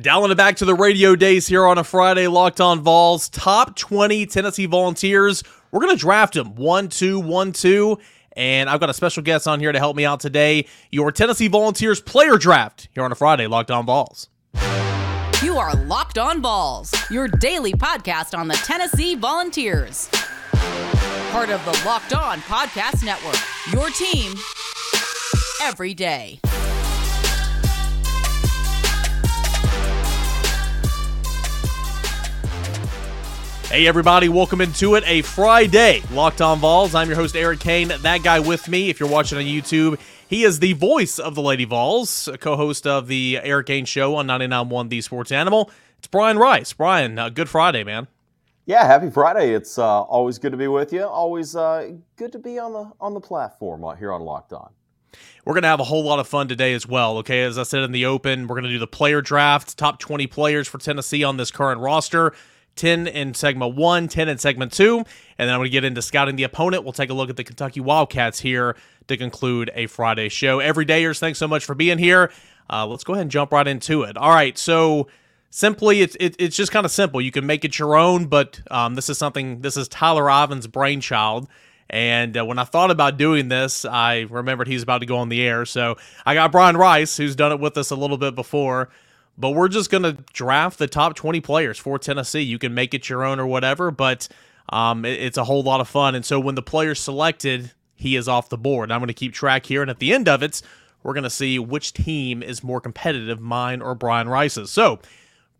Dialing it back to the radio days here on a Friday, Locked On Vols. Top 20 Tennessee Volunteers. We're going to draft them 1 2 1 2. And I've got a special guest on here to help me out today. Your Tennessee Volunteers player draft here on a Friday, Locked On Vols. You are Locked On Vols, your daily podcast on the Tennessee Volunteers. Part of the Locked On Podcast Network, your team every day. Hey, everybody, welcome into it. A Friday, Locked On Vols. I'm your host, Eric Kane. That guy with me, if you're watching on YouTube, he is the voice of the Lady Vols, co host of the Eric Ainge Show on 99.1 The Sports Animal. It's Brian Rice. Brian, uh, good Friday, man. Yeah, happy Friday. It's uh, always good to be with you. Always uh, good to be on the on the platform here on Locked On. We're going to have a whole lot of fun today as well. Okay, as I said in the open, we're going to do the player draft, top 20 players for Tennessee on this current roster. 10 in segment one, 10 in segment two. And then I'm going to get into scouting the opponent. We'll take a look at the Kentucky Wildcats here to conclude a Friday show. Everydayers, thanks so much for being here. Uh, let's go ahead and jump right into it. All right, so simply, it's it, it's just kind of simple. You can make it your own, but um, this is something. This is Tyler Ivins' brainchild. And uh, when I thought about doing this, I remembered he's about to go on the air. So I got Brian Rice, who's done it with us a little bit before but we're just going to draft the top 20 players for Tennessee. You can make it your own or whatever, but um, it, it's a whole lot of fun. And so when the player's selected, he is off the board. I'm going to keep track here, and at the end of it, we're going to see which team is more competitive, mine or Brian Rice's. So,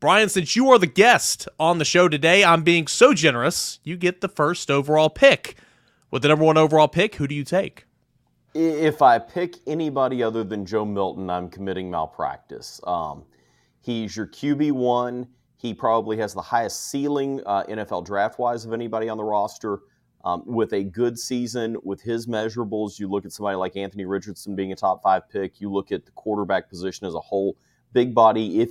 Brian, since you are the guest on the show today, I'm being so generous. You get the first overall pick. With the number one overall pick, who do you take? If I pick anybody other than Joe Milton, I'm committing malpractice. Um, He's your QB1. He probably has the highest ceiling uh, NFL draft wise of anybody on the roster. Um, with a good season, with his measurables, you look at somebody like Anthony Richardson being a top five pick. You look at the quarterback position as a whole. Big body, if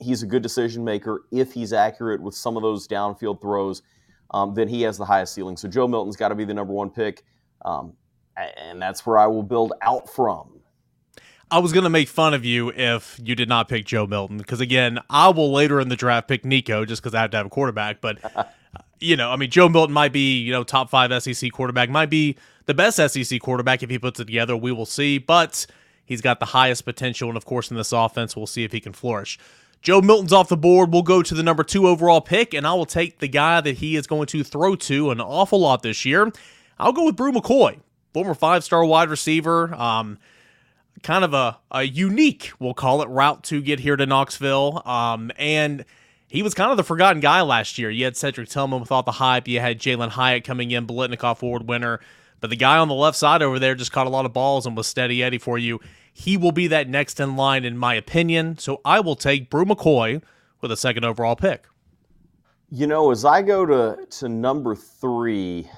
he's a good decision maker, if he's accurate with some of those downfield throws, um, then he has the highest ceiling. So Joe Milton's got to be the number one pick. Um, and that's where I will build out from. I was going to make fun of you if you did not pick Joe Milton because again, I will later in the draft pick Nico just because I have to have a quarterback. But you know, I mean, Joe Milton might be you know top five SEC quarterback, might be the best SEC quarterback if he puts it together. We will see, but he's got the highest potential, and of course, in this offense, we'll see if he can flourish. Joe Milton's off the board. We'll go to the number two overall pick, and I will take the guy that he is going to throw to an awful lot this year. I'll go with Bru McCoy, former five star wide receiver. Um, kind of a, a unique, we'll call it, route to get here to Knoxville. Um, and he was kind of the forgotten guy last year. You had Cedric Tillman with all the hype. You had Jalin Hyatt coming in, Biletnikoff Award winner. But the guy on the left side over there just caught a lot of balls and was steady Eddie for you. He will be that next in line, in my opinion. So I will take Bru McCoy with a second overall pick. You know, as I go to, to number three,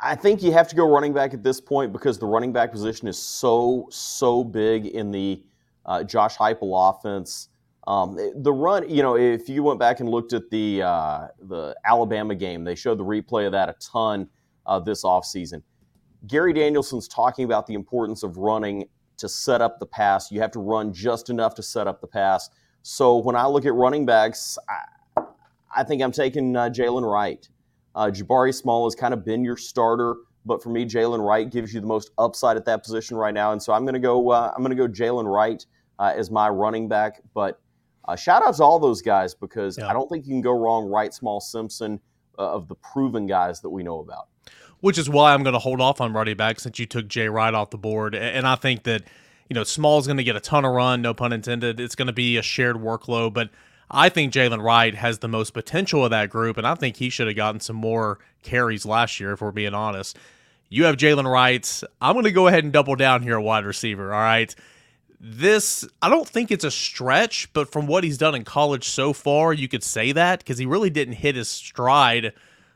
I think you have to go running back at this point because the running back position is so so big in the uh, Josh Heupel offense. Um, the run, you know, if you went back and looked at the uh, the Alabama game, they showed the replay of that a ton uh, this offseason. Gary Danielson's talking about the importance of running to set up the pass. You have to run just enough to set up the pass. So when I look at running backs, I, I think I'm taking uh, Jaylen Wright. Uh, Jabari Small has kind of been your starter, but for me, Jaylen Wright gives you the most upside at that position right now, and so I'm going to go. Uh, I'm going to go Jaylen Wright uh, as my running back. But uh, shout out to all those guys because yeah. I don't think you can go wrong. Wright, Small, Simpson uh, of the proven guys that we know about. Which is why I'm going to hold off on running back since you took Jay Wright off the board, and I think that you know Small is going to get a ton of run, no pun intended. It's going to be a shared workload, but I think Jaylen Wright has the most potential of that group, and I think he should have gotten some more carries last year, if we're being honest. You have Jaylen Wright. I'm going to go ahead and double down here at wide receiver, all right? This, I don't think it's a stretch, but from what he's done in college so far, you could say that because he really didn't hit his stride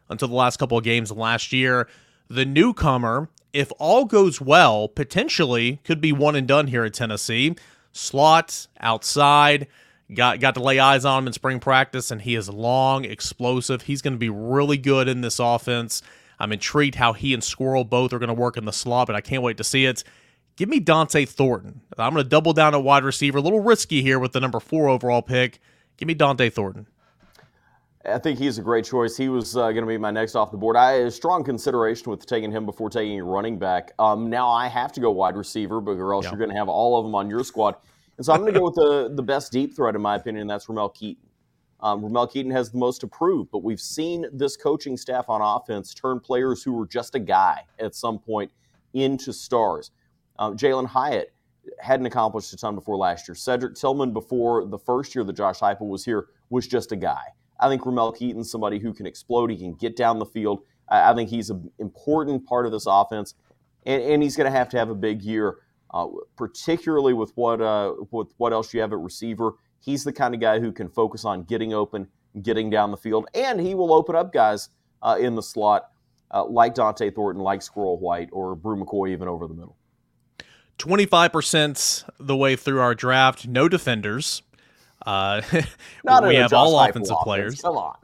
until the last couple of games last year. The newcomer, if all goes well, potentially could be one and done here at Tennessee. Slot, outside Got got to lay eyes on him in spring practice, and he is long, explosive. He's going to be really good in this offense. I'm intrigued how he and Squirrel both are going to work in the slot, but I can't wait to see it. Give me Dont'e Thornton. I'm going to double down at wide receiver. A little risky here with the number four overall pick. Give me Dont'e Thornton. I think he's a great choice. He was uh, going to be my next off the board. I had a strong consideration with taking him before taking a running back. Um, now I have to go wide receiver, but or else you're going to have all of them on your squad. And so I'm going to go with the, the best deep threat, in my opinion, and that's Ramel Keyton. Um, Ramel Keyton has the most to prove, but we've seen this coaching staff on offense turn players who were just a guy at some point into stars. Uh, Jalin Hyatt hadn't accomplished a ton before last year. Cedric Tillman, before the first year that Josh Heupel was here, was just a guy. I think Ramel Keyton's somebody who can explode. He can get down the field. I, I think he's an important part of this offense, and, and he's going to have to have a big year, uh, particularly with what uh, with what else you have at receiver. He's the kind of guy who can focus on getting open, getting down the field, and he will open up guys uh, in the slot uh, like Dont'e Thornton, like Squirrel White, or Bru McCoy, even over the middle. 25% the way through our draft, no defenders. Uh, Not we have all offensive players. Come on.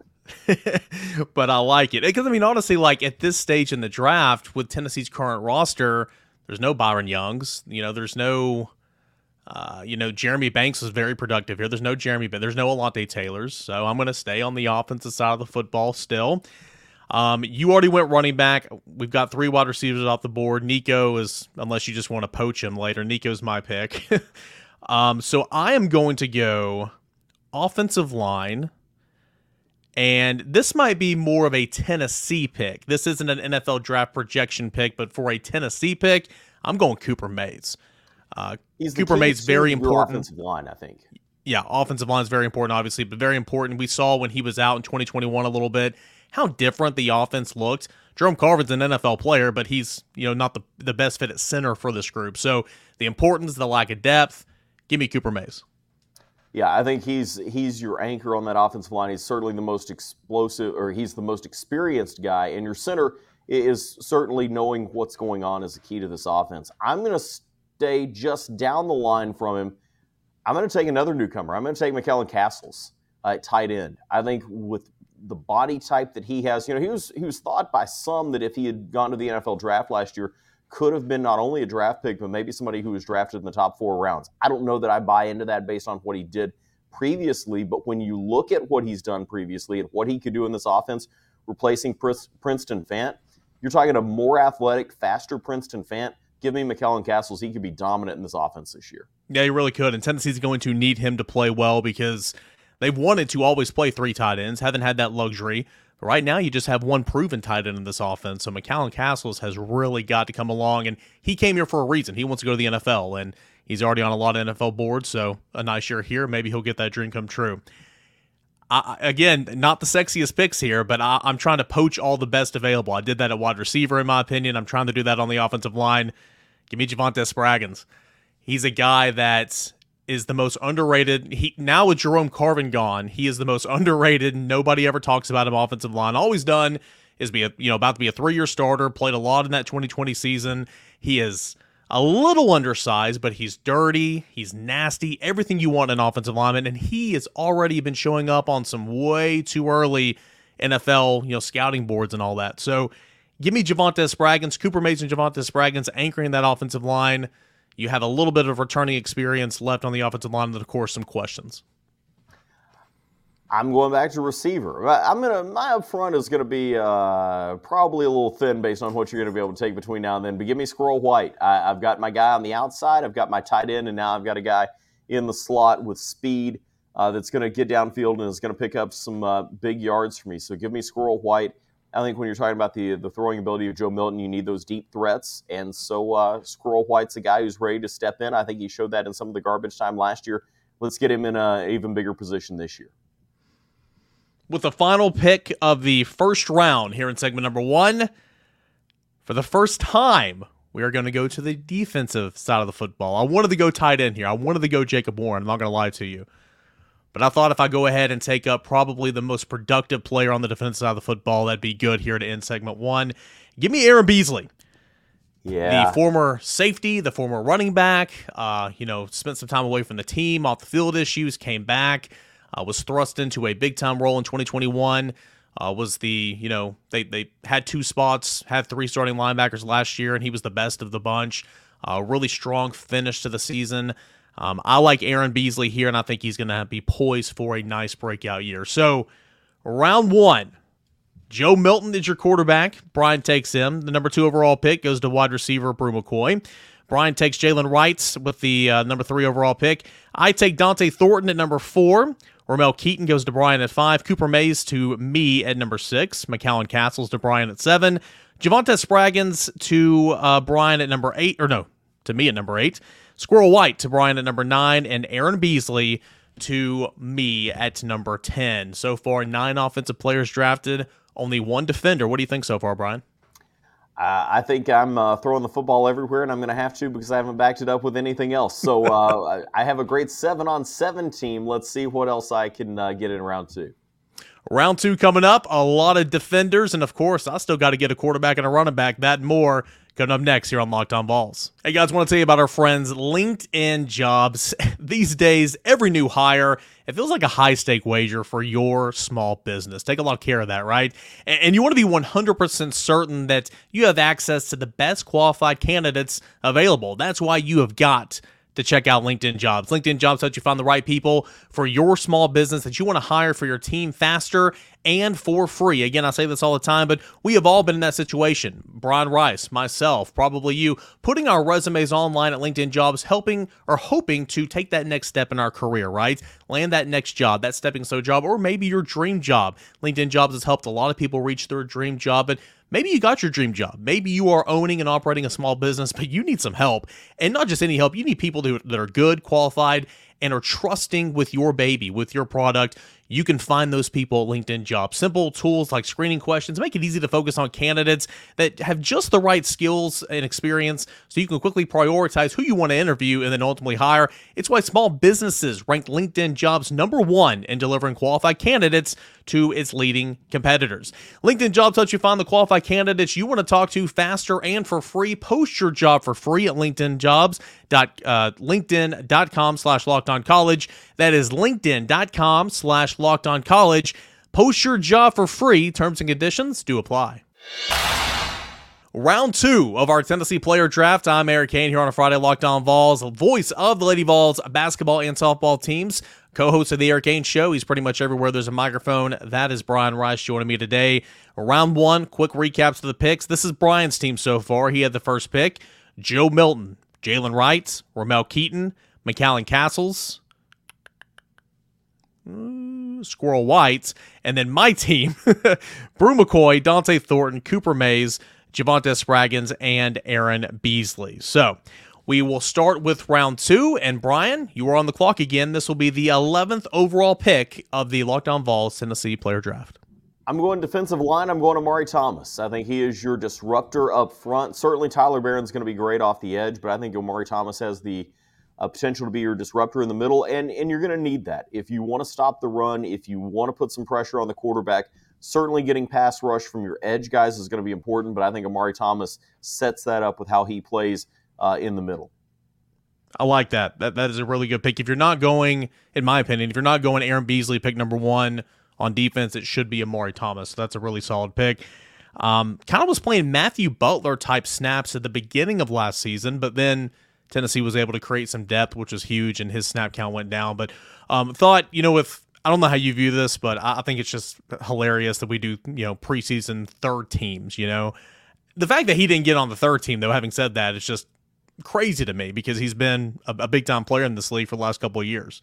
but I like it because I mean, honestly, like at this stage in the draft with Tennessee's current roster, there's no Byron Youngs. You know, there's no, uh, you know, Jeremy Banks was very productive here. There's no Jeremy, but there's no Alontae Taylors. So I'm going to stay on the offensive side of the football still. Um, you already went running back. We've got three wide receivers off the board. Nico is, unless you just want to poach him later, Nico's my pick. um, so I am going to go offensive line. And this might be more of a Tennessee pick. This isn't an NFL draft projection pick, but for a Tennessee pick, I'm going Cooper Mays. Uh, Cooper Mays very important. Offensive line, I think. Yeah, offensive line is very important, obviously, but very important. We saw when he was out in 2021 a little bit how different the offense looked. Jerome Carvin's an NFL player, but he's you know not the the best fit at center for this group. So the importance, the lack of depth. Give me Cooper Mays. Yeah, I think he's he's your anchor on that offensive line. He's certainly the most explosive, or he's the most experienced guy. And your center is certainly knowing what's going on is the key to this offense. I'm going to stay just down the line from him. I'm going to take another newcomer. I'm going to take McCallan Castles uh, at tight end. I think with the body type that he has. You know, he was he was thought by some that if he had gone to the NFL draft last year, could have been not only a draft pick, but maybe somebody who was drafted in the top four rounds. I don't know that I buy into that based on what he did previously, but when you look at what he's done previously and what he could do in this offense, replacing Princeton Fant, you're talking a more athletic, faster Princeton Fant. Give me McCallan Castles. He could be dominant in this offense this year. Yeah, he really could. And Tennessee's going to need him to play well because They've wanted to always play three tight ends, haven't had that luxury. Right now, you just have one proven tight end in this offense. So McCallan Castles has really got to come along, and he came here for a reason. He wants to go to the NFL, and he's already on a lot of NFL boards. So a nice year here, maybe he'll get that dream come true. I, again, not the sexiest picks here, but I, am trying to poach all the best available. I did that at wide receiver, in my opinion. I'm trying to do that on the offensive line. Give me Javante Spraggins. He's a guy that is the most underrated. He now with Jerome Carvin gone, he is the most underrated. Nobody ever talks about him offensive line. Always done is be a you know about to be a three year starter. Played a lot in that 2020 season. He is a little undersized, but he's dirty. He's nasty. Everything you want in an offensive lineman, and he has already been showing up on some way too early NFL you know scouting boards and all that. So give me Javante Spraggins, Cooper Mason, Javante Spraggins anchoring that offensive line. You have a little bit of returning experience left on the offensive line, and of course, some questions. I'm going back to receiver. I'm gonna my up front is gonna be uh, probably a little thin based on what you're gonna be able to take between now and then. But give me Squirrel White. I, have got my guy on the outside. I've got my tight end, and now I've got a guy in the slot with speed uh, that's gonna get downfield and is gonna pick up some uh, big yards for me. So give me Squirrel White. I think when you're talking about the the throwing ability of Joe Milton, you need those deep threats, and so uh, Squirrel White's a guy who's ready to step in. I think he showed that in some of the garbage time last year. Let's get him in an even bigger position this year. With the final pick of the first round here in segment number one, for the first time, we are going to go to the defensive side of the football. I wanted to go tight end here. I wanted to go Jacob Warren. I'm not going to lie to you. But I thought if I go ahead and take up probably the most productive player on the defensive side of the football, that'd be good here to end segment one. Give me Aaron Beasley. Yeah. The former safety, the former running back, uh, you know, spent some time away from the team, off the field issues, came back, uh, was thrust into a big time role in 2021. Uh, was the, you know, they, they had two spots, had three starting linebackers last year, and he was the best of the bunch. A really strong finish to the season. Um, I like Aaron Beasley here, and I think he's going to be poised for a nice breakout year. So, round one, Joe Milton is your quarterback. Brian takes him. The number two overall pick goes to wide receiver Bru McCoy. Brian takes Jaylen Wrights with the uh, number three overall pick. I take Dont'e Thornton at number four. Ramel Keyton goes to Brian at five. Cooper Mays to me at number six. McCallan Castles to Brian at seven. Javante Spraggins to uh, Brian at number eight, or no, to me at number eight. Squirrel White to Brian at number nine, and Aaron Beasley to me at number 10. So far, nine offensive players drafted, only one defender. What do you think so far, Brian? Uh, I think I'm uh, throwing the football everywhere, and I'm going to have to because I haven't backed it up with anything else. So uh, I have a great seven on seven team. Let's see what else I can uh, get in round two. Round two coming up. A lot of defenders, and of course, I still got to get a quarterback and a running back. That more Coming up next here on Locked On Vols. Hey guys, want to tell you about our friends LinkedIn Jobs. These days, every new hire, it feels like a high stake wager for your small business. Take a lot of care of that, right? And you want to be 100% certain that you have access to the best qualified candidates available. That's why you have got to check out LinkedIn Jobs. LinkedIn Jobs helps you find the right people for your small business that you want to hire for your team faster and for free. Again, I say this all the time, but we have all been in that situation. Brian Rice, myself, probably you, putting our resumes online at LinkedIn Jobs, helping or hoping to take that next step in our career, right? Land that next job, that stepping stone job, or maybe your dream job. LinkedIn Jobs has helped a lot of people reach their dream job, but Maybe you got your dream job. Maybe you are owning and operating a small business, but you need some help. And not just any help, you need people that are good, qualified, and are trusting with your baby, with your product you can find those people at LinkedIn Jobs. Simple tools like screening questions make it easy to focus on candidates that have just the right skills and experience so you can quickly prioritize who you want to interview and then ultimately hire. It's why small businesses rank LinkedIn Jobs number one in delivering qualified candidates to its leading competitors. LinkedIn Jobs helps you find the qualified candidates you want to talk to faster and for free. Post your job for free at LinkedIn Jobs. Dot, uh, LinkedIn.com slash locked on college. That is LinkedIn.com slash locked on college. Post your job for free. Terms and conditions do apply. Round two of our Tennessee player draft. I'm Eric Kane here on a Friday Locked On Vols, voice of the Lady Vols basketball and softball teams, co host of the Eric Ainge Show. He's pretty much everywhere there's a microphone. That is Brian Rice joining me today. Round one, quick recaps of the picks. This is Brian's team so far. He had the first pick Joe Milton, Jaylen Wright, Ramel Keyton, McCallan Castles, uh, Squirrel Whites, and then my team, Bru McCoy, Dont'e Thornton, Cooper Mays, Javante Spraggins, and Aaron Beasley. So we will start with round two. And Brian, you are on the clock again. This will be the 11th overall pick of the Locked On Vols Tennessee player draft. I'm going defensive line. I'm going to Omari Thomas. I think he is your disruptor up front. Certainly, Tyler Baron's going to be great off the edge, but I think Omari Thomas has the uh, potential to be your disruptor in the middle, and and you're going to need that if you want to stop the run, if you want to put some pressure on the quarterback. Certainly, getting pass rush from your edge guys is going to be important, but I think Omari Thomas sets that up with how he plays uh, in the middle. I like that. That that is a really good pick. If you're not going, in my opinion, if you're not going Aaron Beasley, pick number one on defense, it should be Omari Thomas. So that's a really solid pick. Um, kind of was playing Matthew Butler type snaps at the beginning of last season, but then Tennessee was able to create some depth, which was huge, and his snap count went down. But um, thought, you know, with I don't know how you view this, but I think it's just hilarious that we do, you know, preseason third teams. You know, the fact that he didn't get on the third team, though, having said that, it's just crazy to me because he's been a, a big time player in this league for the last couple of years.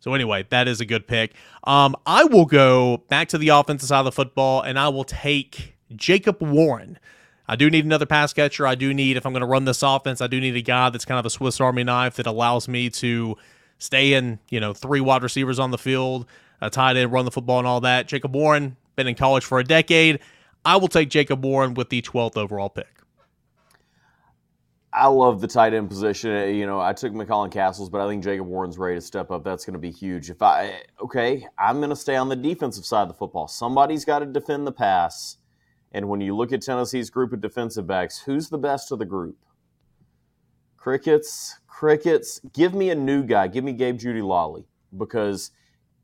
So anyway, that is a good pick. Um, I will go back to the offensive side of the football, and I will take Jacob Warren. I do need another pass catcher. I do need, if I'm going to run this offense, I do need a guy that's kind of a Swiss Army knife that allows me to stay in, you know, three wide receivers on the field, a tight end, run the football, and all that. Jacob Warren, been in college for a decade. I will take Jacob Warren with the 12th overall pick. I love the tight end position. You know, I took McCallan Castles, but I think Jacob Warren's ready to step up. That's going to be huge. If I okay, I'm going to stay on the defensive side of the football. Somebody's got to defend the pass. And when you look at Tennessee's group of defensive backs, who's the best of the group? Crickets, crickets. Give me a new guy. Give me Gabe Jeudy-Lally because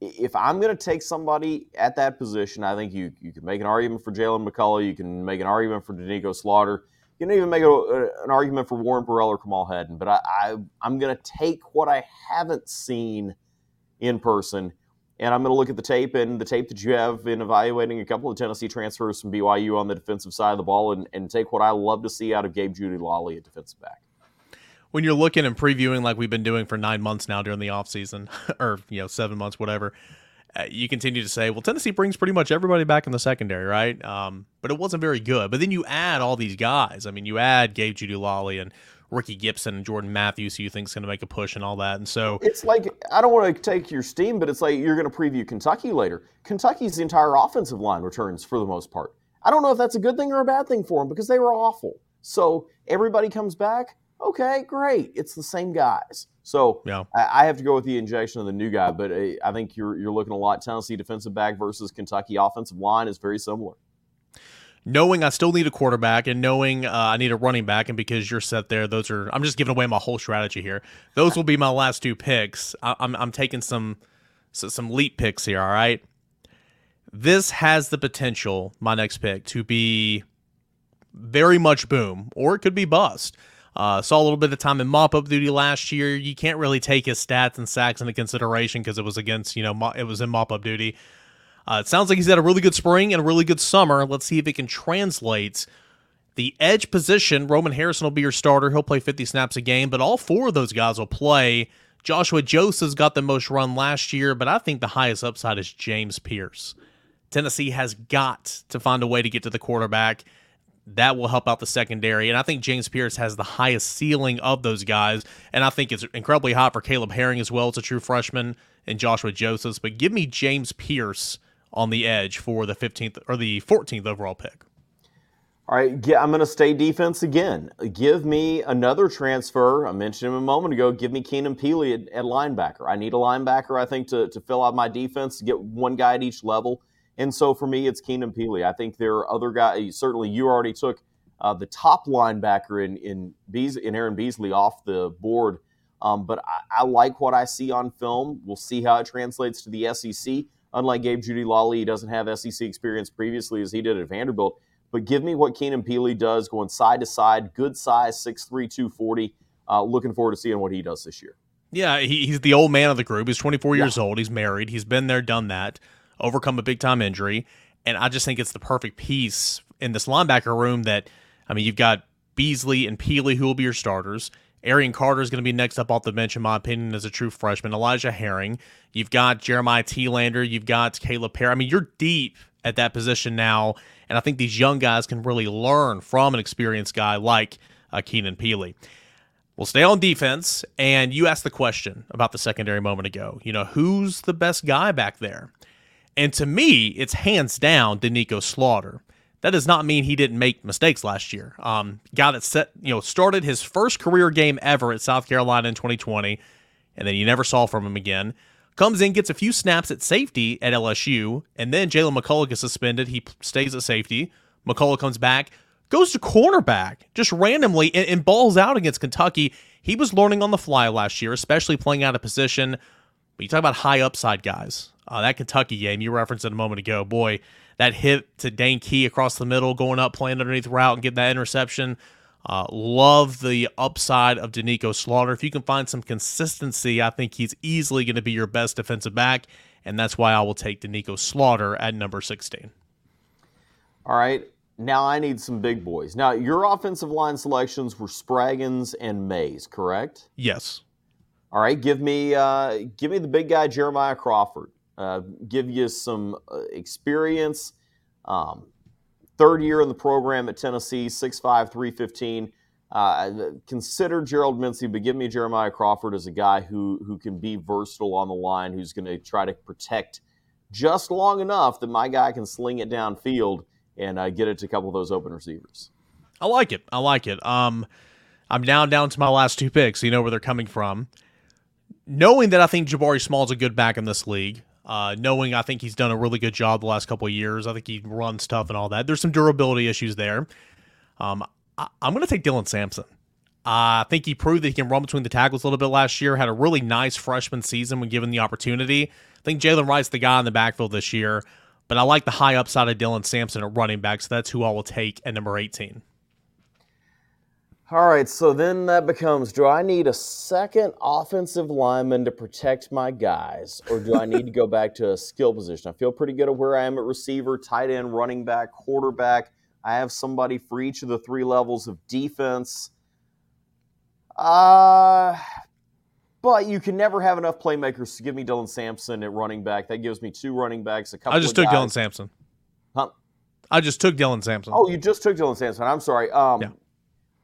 if I'm going to take somebody at that position, I think you you can make an argument for Jaylen McCollough. You can make an argument for Doneiko Slaughter you can even make a, a, an argument for Warren Burrell or Kamal Hadden, but I, I I'm going to take what I haven't seen in person, and I'm going to look at the tape and the tape that you have in evaluating a couple of Tennessee transfers from BYU on the defensive side of the ball, and, and take what I love to see out of Gabe Jeudy-Lally at defensive back. When you're looking and previewing like we've been doing for nine months now during the offseason or you know seven months whatever uh, you continue to say well tennessee brings pretty much everybody back in the secondary right? Um, but it wasn't very good. But then you add all these guys. I mean you add gabe Jeudy-Lally and ricky gibson and jordan matthews who you think is going to make a push and all that and so it's like i don't want to take your steam but it's like you're going to preview kentucky later kentucky's entire offensive line returns for the most part i don't know if that's a good thing or a bad thing for them because they were awful so everybody comes back okay, great. It's the same guys. So yeah. I, I, have to go with the injection of the new guy, but uh, I think you're you're looking a lot. Tennessee defensive back versus Kentucky offensive line is very similar. Knowing I still need a quarterback and knowing uh, I need a running back, and because you're set there, those are I'm just giving away my whole strategy here. Those will be my last two picks. I, I'm I'm taking some some leap picks here. All right, this has the potential. My next pick to be very much boom, or it could be bust. Uh, saw a little bit of time in mop up duty last year. You can't really take his stats and sacks into consideration because it was against, you know, it was in mop up duty. Uh, it sounds like he's had a really good spring and a really good summer. Let's see if it can translate. The edge position, Roman Harrison will be your starter. He'll play 50 snaps a game, but all four of those guys will play. Joshua Joseph's got the most run last year, but I think the highest upside is James Pierce. Tennessee has got to find a way to get to the quarterback that will help out the secondary. And I think James Pierce has the highest ceiling of those guys. And I think it's incredibly hot for Caleb Herring as well. It's a true freshman and Joshua Josephs. But give me James Pierce on the edge for the 15th or the 14th overall pick. All right, I'm going to stay defense again. Give me another transfer. I mentioned him a moment ago. Give me Keenan Pili at, at linebacker. I need a linebacker, I think, to, to fill out my defense, to get one guy at each level. And so for me, it's Keenan Pili. I think there are other guys. Certainly, you already took uh, the top linebacker in in, Bees, in Aaron Beasley off the board. Um, but I, I, like what I see on film. We'll see how it translates to the SEC. Unlike Gabe Jeudy-Lally, he doesn't have SEC experience previously as he did at Vanderbilt. But give me what Keenan Pili does going side to side, good size, 6'3, 240. Uh, looking forward to seeing what he does this year. Yeah, he, he's the old man of the group. He's 24 yeah. years old. He's married. He's been there, done that overcome a big time injury. And I just think it's the perfect piece in this linebacker room that, I mean, you've got Beasley and Pili who will be your starters. Arion Carter is going to be next up off the bench, in my opinion, as a true freshman. Elijah Herring. You've got Jeremiah Telander. You've got Caleb Perry. I mean, you're deep at that position now. And I think these young guys can really learn from an experienced guy like uh, Keenan Pili. We'll stay on defense. And you asked the question about the secondary moment ago. You know, who's the best guy back there? And to me, it's hands down Doneiko Slaughter. That does not mean he didn't make mistakes last year. Um, guy that set, you know, started his first career game ever at South Carolina in 2020, and then you never saw from him again. Comes in, gets a few snaps at safety at LSU, and then Jaylen McCollough gets suspended. He stays at safety. McCollough comes back, goes to cornerback just randomly, and, and balls out against Kentucky. He was learning on the fly last year, especially playing out of position. But you talk about high upside guys. Uh, that Kentucky game you referenced it a moment ago, boy, that hit to Dane Key across the middle, going up, playing underneath route, and getting that interception. Uh, love the upside of Doneiko Slaughter. If you can find some consistency, I think he's easily going to be your best defensive back, and that's why I will take Doneiko Slaughter at number 16. All right. Now I need some big boys. Now, your offensive line selections were Spraggins and Mays, correct? Yes. All right. Give me, uh, give me the big guy, Jeremiah Crawford uh, give you some uh, experience. Um, third year in the program at Tennessee, 6'5, 315. Uh, consider Gerald Mincey, but give me Jeremiah Crawford as a guy who who can be versatile on the line, who's going to try to protect just long enough that my guy can sling it downfield and uh, get it to a couple of those open receivers. I like it. I like it. Um, I'm now down to my last two picks. So you know where they're coming from. Knowing that I think Jabari Small's a good back in this league, uh, knowing I think he's done a really good job the last couple of years. I think he runs tough and all that. There's some durability issues there. Um, I, am going to take Dylan Sampson. I think he proved that he can run between the tackles a little bit last year. Had a really nice freshman season when given the opportunity. I think Jaylen Wright's the guy in the backfield this year, but I like the high upside of Dylan Sampson at running back, so that's who I will take at number 18. All right, so then that becomes do I need a second offensive lineman to protect my guys, or do I need to go back to a skill position? I feel pretty good at where I am at receiver, tight end, running back, quarterback. I have somebody for each of the three levels of defense. Uh, but you can never have enough playmakers to give me Dylan Sampson at running back. That gives me two running backs, a couple I just took guys. Dylan Sampson. Huh? I just took Dylan Sampson. Oh, you just took Dylan Sampson. I'm sorry. Um, Yeah.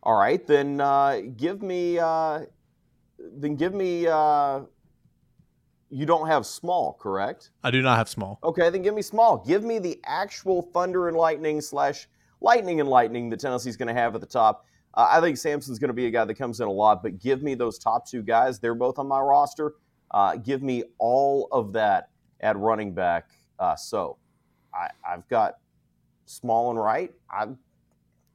All right, then uh, give me. Uh, then give me. Uh, you don't have small, correct? I do not have small. Okay, then give me small. Give me the actual Thunder and Lightning slash Lightning and Lightning that Tennessee's going to have at the top. Uh, I think Sampson's going to be a guy that comes in a lot, but give me those top two guys. They're both on my roster. Uh, give me all of that at running back. Uh, so I, I've got small and right. I'm,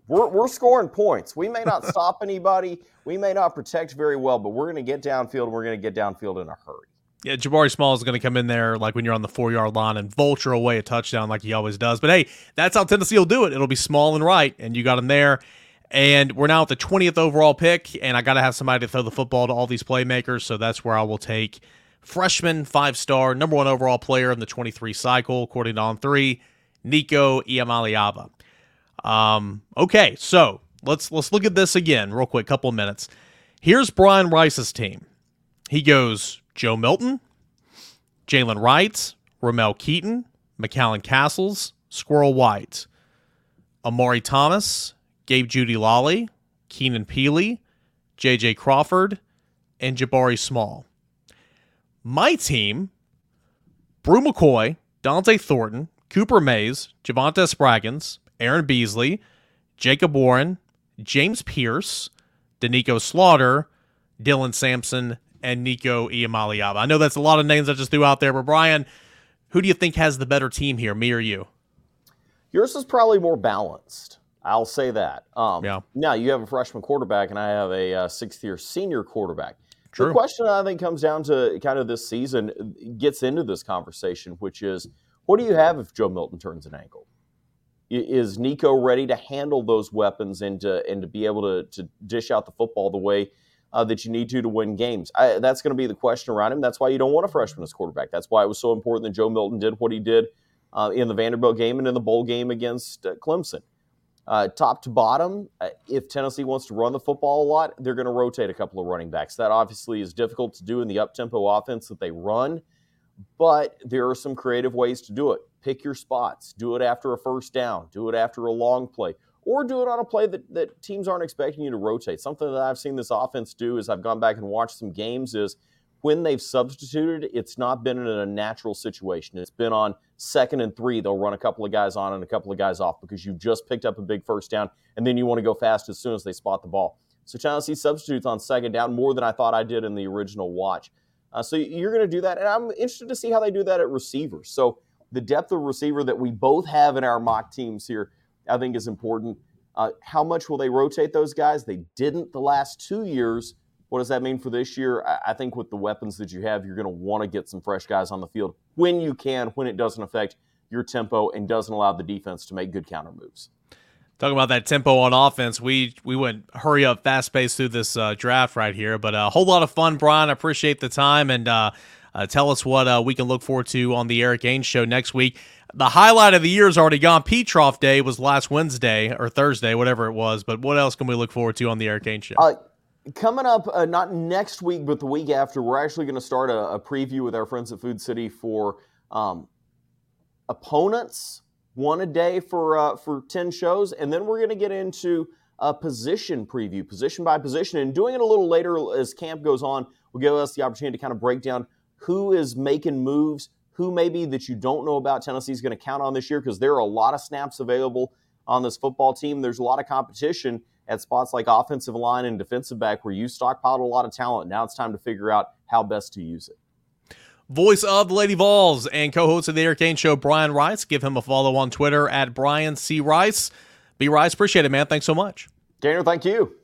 we're, we're scoring points. We may not stop anybody. We may not protect very well, but we're going to get downfield. We're going to get downfield in a hurry. Yeah, Jabari Small is going to come in there like when you're on the four yard line and vulture away a touchdown like he always does. But hey, that's how Tennessee will do it. It'll be small and right, and you got him there. And we're now at the 20th overall pick, and I got to have somebody to throw the football to all these playmakers. So that's where I will take freshman, five star, number one overall player in the 23 cycle, according to On Three, Nico Iamaleava. Um, okay, so let's let's look at this again, real quick, couple of minutes. Here's Brian Rice's team. He goes Joe Milton, Jaylen Wright, Ramel Keyton, McCallan Castles, Squirrel White, Omari Thomas, Gabe Jeudy-Lally, Keenan Pili, JJ Crawford, and Jabari Small. My team, Bru McCoy, Dont'e Thornton, Cooper Mays, Javante Spraggins, Aaron Beasley, Jacob Warren, James Pierce, Doneiko Slaughter, Dylan Sampson, and Nico Iamaleava. I know that's a lot of names I just threw out there, but Brian, who do you think has the better team here, me or you? Yours is probably more balanced. I'll say that. Um, Yeah. Now you have a freshman quarterback, and I have a uh, sixth-year senior quarterback. True. The question I think comes down to kind of this season gets into this conversation, which is, what do you have if Joe Milton turns an ankle? Is Nico ready to handle those weapons and to and to be able to to dish out the football the way uh, that you need to to win games? I, that's going to be the question around him. That's why you don't want a freshman as quarterback. That's why it was so important that Joe Milton did what he did uh, in the Vanderbilt game and in the bowl game against uh, Clemson. Uh, top to bottom, uh, if Tennessee wants to run the football a lot, they're going to rotate a couple of running backs. That obviously is difficult to do in the up tempo offense that they run, but there are some creative ways to do it. Pick your spots, do it after a first down, do it after a long play, or do it on a play that, that teams aren't expecting you to rotate. Something that I've seen this offense do as I've gone back and watched some games is when they've substituted, it's not been in a natural situation. It's been on second and three, they'll run a couple of guys on and a couple of guys off because you've just picked up a big first down, and then you want to go fast as soon as they spot the ball. So Tennessee substitutes on second down more than I thought I did in the original watch. Uh, so you're going to do that, and I'm interested to see how they do that at receivers. So the depth of receiver that we both have in our mock teams here, I think, is important. Uh, how much will they rotate those guys? They didn't the last two years. What does that mean for this year? I I think with the weapons that you have, you're going to want to get some fresh guys on the field when you can, when it doesn't affect your tempo and doesn't allow the defense to make good counter moves. Talking about that tempo on offense, we we went hurry up, fast pace through this uh, draft right here, but a whole lot of fun, Brian. I appreciate the time and uh, uh, tell us what uh, we can look forward to on the Eric Ainge show next week. The highlight of the year is already gone. Petroff Day was last Wednesday or Thursday, whatever it was. But what else can we look forward to on the Eric Ainge show? Uh, coming up, uh, not next week, but the week after, we're actually going to start a, a preview with our friends at Food City for um, opponents, one a day for uh, for ten shows, and then we're going to get into a position preview, position by position, and doing it a little later as camp goes on will give us the opportunity to kind of break down who is making moves, who maybe that you don't know about Tennessee's going to count on this year because there are a lot of snaps available on this football team. There's a lot of competition at spots like offensive line and defensive back where you stockpiled a lot of talent. Now it's time to figure out how best to use it. Voice of the Lady Vols and co-host of the Eric Ainge Show, Brian Rice. Give him a follow on Twitter at Brian C Rice. B Rice, appreciate it, man. Thanks so much. Daniel, thank you.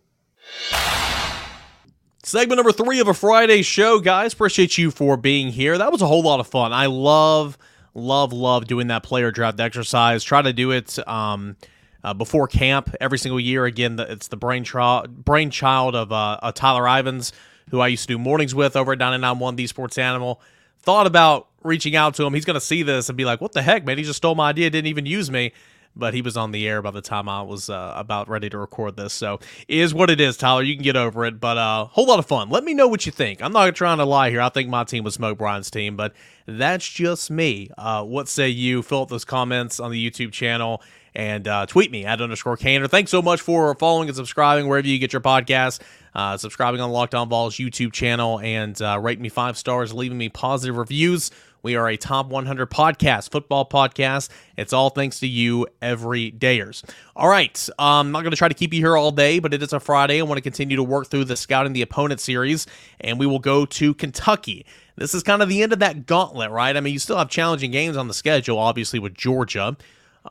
Segment number three of a Friday show, guys. Appreciate you for being here. That was a whole lot of fun. I love, love, love doing that player draft exercise. Try to do it um, uh, before camp every single year. Again, the, it's the brainchild brainchild of uh, uh, Tyler Ivins, who I used to do mornings with over at 991 The Sports Animal. Thought about reaching out to him. He's going to see this and be like, "What the heck, man? He just stole my idea. Didn't even use me." but he was on the air by the time I was uh, about ready to record this. So is what it is, Tyler. You can get over it, but a uh, whole lot of fun. Let me know what you think. I'm not trying to lie here. I think my team was Smoke Brian's team, but that's just me. Uh, what say you? Fill up those comments on the YouTube channel and uh, tweet me at underscore Cainer. Thanks so much for following and subscribing wherever you get your podcast. Uh, subscribing on Locked On Vols YouTube channel and uh, rate me five stars, leaving me positive reviews. We are a top 100 podcast, football podcast. It's all thanks to you, every dayers. All right. I'm not going to try to keep you here all day, but it is a Friday. I want to continue to work through the Scouting the Opponent series, and we will go to Kentucky. This is kind of the end of that gauntlet, right? I mean, you still have challenging games on the schedule, obviously, with Georgia,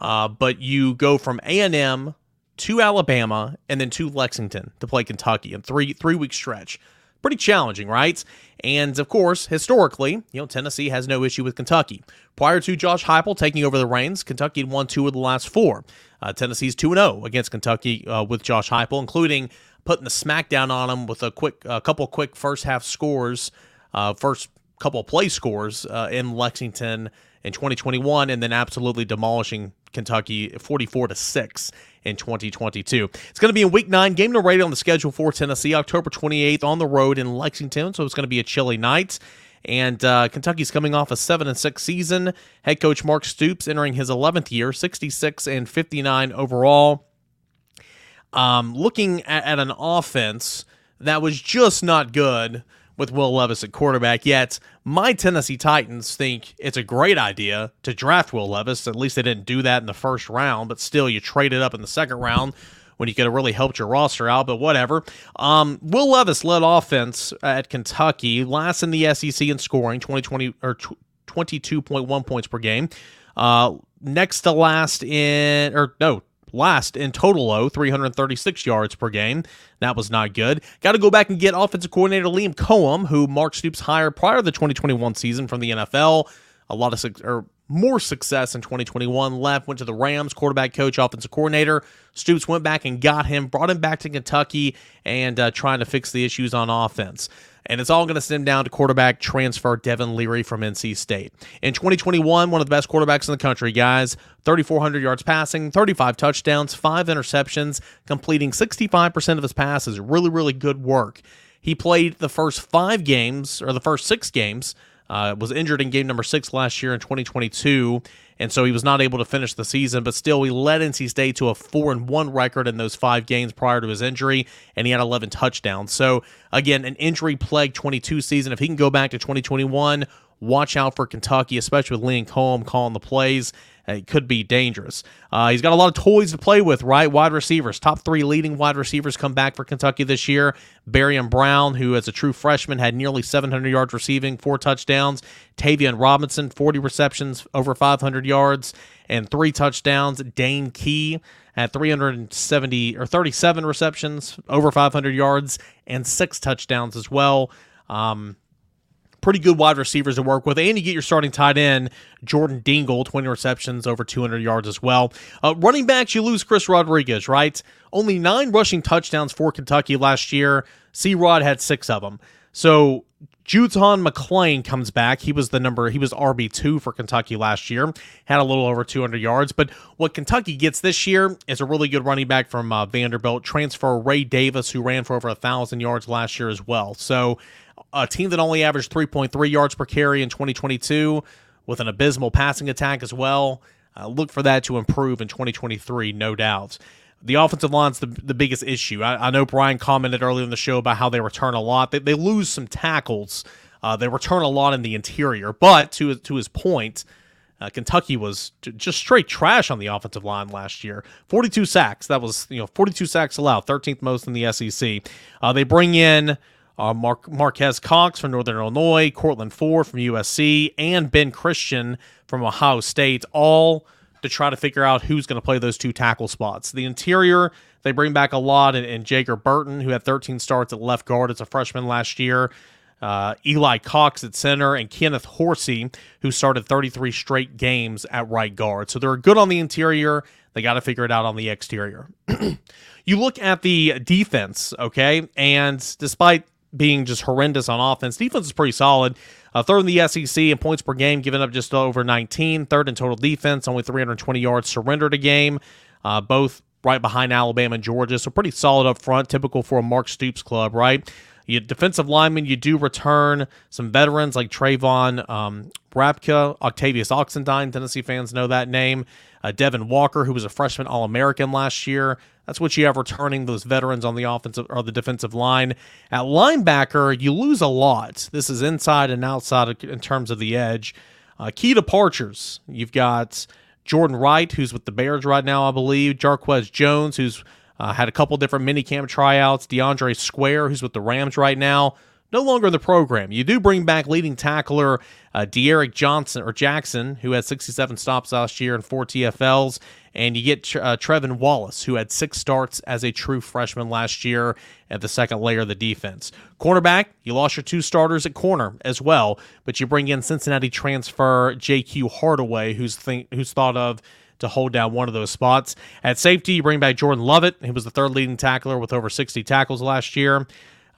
uh, but you go from A&M to Alabama and then to Lexington to play Kentucky in three three week stretch pretty challenging, right? And of course, historically, you know, Tennessee has no issue with Kentucky. Prior to Josh Heupel taking over the reins, Kentucky had won two of the last four. Uh, Tennessee's 2 and 0 against Kentucky uh, with Josh Heupel, including putting the smackdown on them with a quick, a couple quick first half scores, uh, first couple play scores uh, in Lexington in 2021, and then absolutely demolishing Kentucky 44 to 6 in 2022. It's going to be in week 9, game no rate on the schedule for Tennessee, October 28th on the road in Lexington, so it's going to be a chilly night. And uh, Kentucky's coming off a 7 and 6 season. Head coach Mark Stoops entering his 11th year, 66 and 59 overall. Um, looking at, at an offense that was just not good with Will Levis at quarterback yet. My Tennessee Titans think it's a great idea to draft Will Levis. At least they didn't do that in the first round, but still, you traded it up in the second round when you could have really helped your roster out, but whatever. Um, Will Levis led offense at Kentucky, last in the SEC in scoring, 2020 or 22.1 points per game. Uh, next to last in, or no, last in total, though, 336 yards per game. That was not good. Got to go back and get offensive coordinator Liam Coen, who Mark Stoops hired prior to the 2021 season from the NFL. A lot of or more success in 2021. Left, went to the Rams, quarterback coach, offensive coordinator. Stoops went back and got him, brought him back to Kentucky, and uh, trying to fix the issues on offense and it's all going to stem down to quarterback transfer Devin Leary from NC State. In 2021, one of the best quarterbacks in the country, guys. 3,400 yards passing, 35 touchdowns, five interceptions, completing 65% of his passes. Really, really good work. He played the first five games, or the first six games, uh, was injured in game number six last year in 2022 and so he was not able to finish the season. But still, he led NC State to a four and one record in those five games prior to his injury, and he had 11 touchdowns. So again, an injury plagued 22 season. If he can go back to 2021, watch out for Kentucky, especially with Liam Coen calling the plays. It could be dangerous. Uh, he's got a lot of toys to play with, right? Wide receivers, top three leading wide receivers come back for Kentucky this year. Barion Brown, who as a true freshman had nearly 700 yards receiving, four touchdowns. Tayvion Robinson, 40 receptions, over 500 yards, and three touchdowns. Dane Key at 370 or 37 receptions, over 500 yards, and six touchdowns as well. Um, pretty good wide receivers to work with. And you get your starting tight end, Jordan Dingle, 20 receptions, over 200 yards as well. Uh, running backs, you lose Chris Rodriguez, right? Only nine rushing touchdowns for Kentucky last year. C Rod had six of them. So JuTahn McClain comes back. He was the number, he was RB2 for Kentucky last year, had a little over 200 yards. But what Kentucky gets this year is a really good running back from uh, Vanderbilt, transfer Ray Davis, who ran for over a 1,000 yards last year as well. So a team that only averaged 3.3 yards per carry in 2022 with an abysmal passing attack as well. Uh, look for that to improve in 2023, no doubt. The offensive line's the, the biggest issue. I, I know Brian commented earlier in the show about how they return a lot. They, they lose some tackles. Uh, they return a lot in the interior. But to, to his point, uh, Kentucky was just straight trash on the offensive line last year. 42 sacks. That was, you know, 42 sacks allowed, 13th most in the SEC. Uh, they bring in uh, Mark, Marquez Cox from Northern Illinois, Courtland Ford from USC, and Ben Christian from Ohio State, all to try to figure out who's going to play those two tackle spots. The interior, they bring back a lot, and, and Jager Burton, who had 13 starts at left guard as a freshman last year. Uh, Eli Cox at center, and Kenneth Horsey, who started 33 straight games at right guard. So they're good on the interior. They got to figure it out on the exterior. you look at the defense, okay, and despite being just horrendous on offense, defense is pretty solid. Uh, third in the SEC in points per game, giving up just over 19. Third in total defense, only 320 yards surrendered a game. Uh, both right behind Alabama and Georgia, so pretty solid up front, typical for a Mark Stoops club, right? You defensive linemen, you do return some veterans like Trayvon um, Rybka, Octavius Oxendine. Tennessee fans know that name. Uh, Deone Walker, who was a freshman All American last year. That's what you have returning those veterans on the offensive or the defensive line. At linebacker, you lose a lot. This is inside and outside in terms of the edge. Uh, key departures. You've got Jordan Wright, who's with the Bears right now, I believe. Jacquez Jones, who's uh, had a couple different mini camp tryouts. DeAndre Square, who's with the Rams right now, no longer in the program. You do bring back leading tackler uh, D'Eryk Johnson or Jackson, who had 67 stops last year and four TFLs, and you get uh, Trevin Wallace, who had six starts as a true freshman last year at the second layer of the defense. Cornerback, you lost your two starters at corner as well, but you bring in Cincinnati transfer J.Q. Hardaway, who's think, who's thought of to hold down one of those spots. At safety, you bring back Jordan Lovett. He was the third leading tackler with over 60 tackles last year.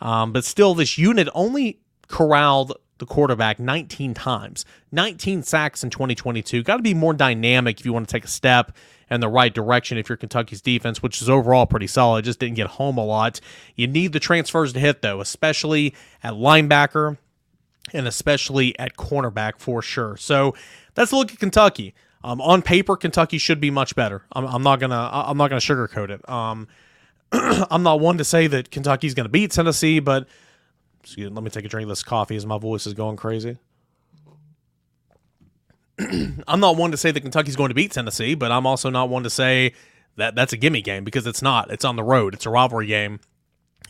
Um, but still, this unit only corralled the quarterback 19 times, 19 sacks in 2022. Got to be more dynamic if you want to take a step in the right direction if you're Kentucky's defense, which is overall pretty solid, just didn't get home a lot. You need the transfers to hit, though, especially at linebacker and especially at cornerback for sure. So that's a look at Kentucky. Um, on paper, Kentucky should be much better. I'm, I'm not gonna I'm not gonna sugarcoat it. Um, I'm not one to say that Kentucky's gonna beat Tennessee, but excuse, let me take a drink of this coffee as my voice is going crazy. I'm not one to say that Kentucky's going to beat Tennessee, but I'm also not one to say that that's a gimme game because it's not. It's on the road. It's a rivalry game,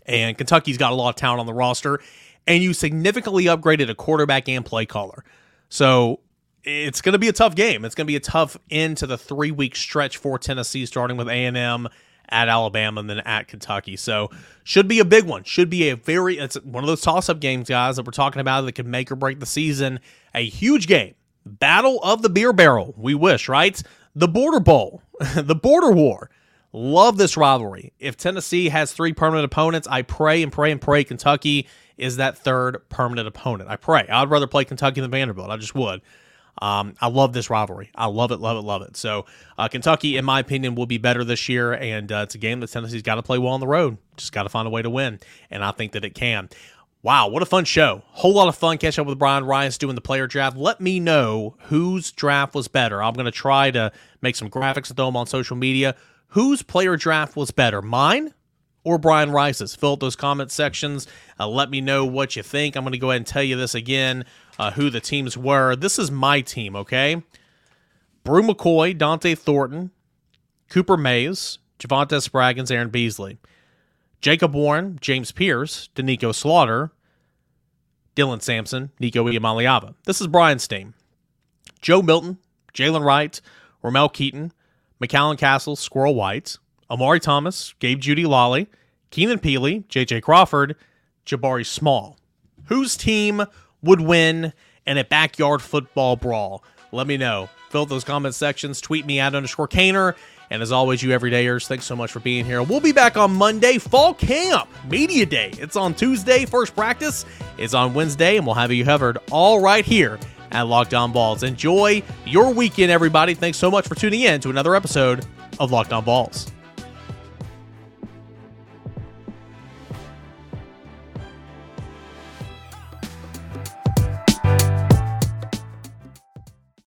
and Kentucky's got a lot of talent on the roster, and you significantly upgraded a quarterback and play caller. So it's going to be a tough game. It's going to be a tough end to the three week stretch for Tennessee, starting with A and M at Alabama and then at Kentucky. So should be a big one. Should be a very it's one of those toss up games, guys, that we're talking about that could make or break the season. A huge game, battle of the beer barrel. We wish, right? The Border Bowl, the Border War. Love this rivalry. If Tennessee has three permanent opponents, I pray and pray and pray Kentucky is that third permanent opponent. I pray. I'd rather play Kentucky than Vanderbilt. I just would. Um, I love this rivalry. I love it, love it, love it. So uh, Kentucky, in my opinion, will be better this year, and uh, it's a game that Tennessee's got to play well on the road. Just got to find a way to win, and I think that it can. Wow, what a fun show. Whole lot of fun catching up with Brian Rice doing the player draft. Let me know whose draft was better. I'm going to try to make some graphics and throw them on social media. Whose player draft was better, mine or Brian Rice's? Fill out those comment sections. Uh, let me know what you think. I'm going to go ahead and tell you this again uh, who the teams were. This is my team, okay? Bru McCoy, Dont'e Thornton, Cooper Mays, Javonte Spraggins, Aaron Beasley, Jacob Warren, James Pearce, Doneiko Slaughter, Dylan Sampson, Nico Iamaleava. This is Brian's team. Joe Milton, Jaylen Wright, Ramel Keyton, McCallan Castle, Squirrel White, Omari Thomas, Gabe Jeudy-Lally, Keenan Pili, J.J. Crawford, Jabari Small. Whose team would win in a backyard football brawl? Let me know. Fill those comment sections. Tweet me at underscore Cainer. And as always, you everydayers, thanks so much for being here. We'll be back on Monday, fall camp, media day. It's on Tuesday, first practice is on Wednesday, and we'll have you covered all right here at Locked on Vols. Enjoy your weekend, everybody. Thanks so much for tuning in to another episode of Locked on Vols.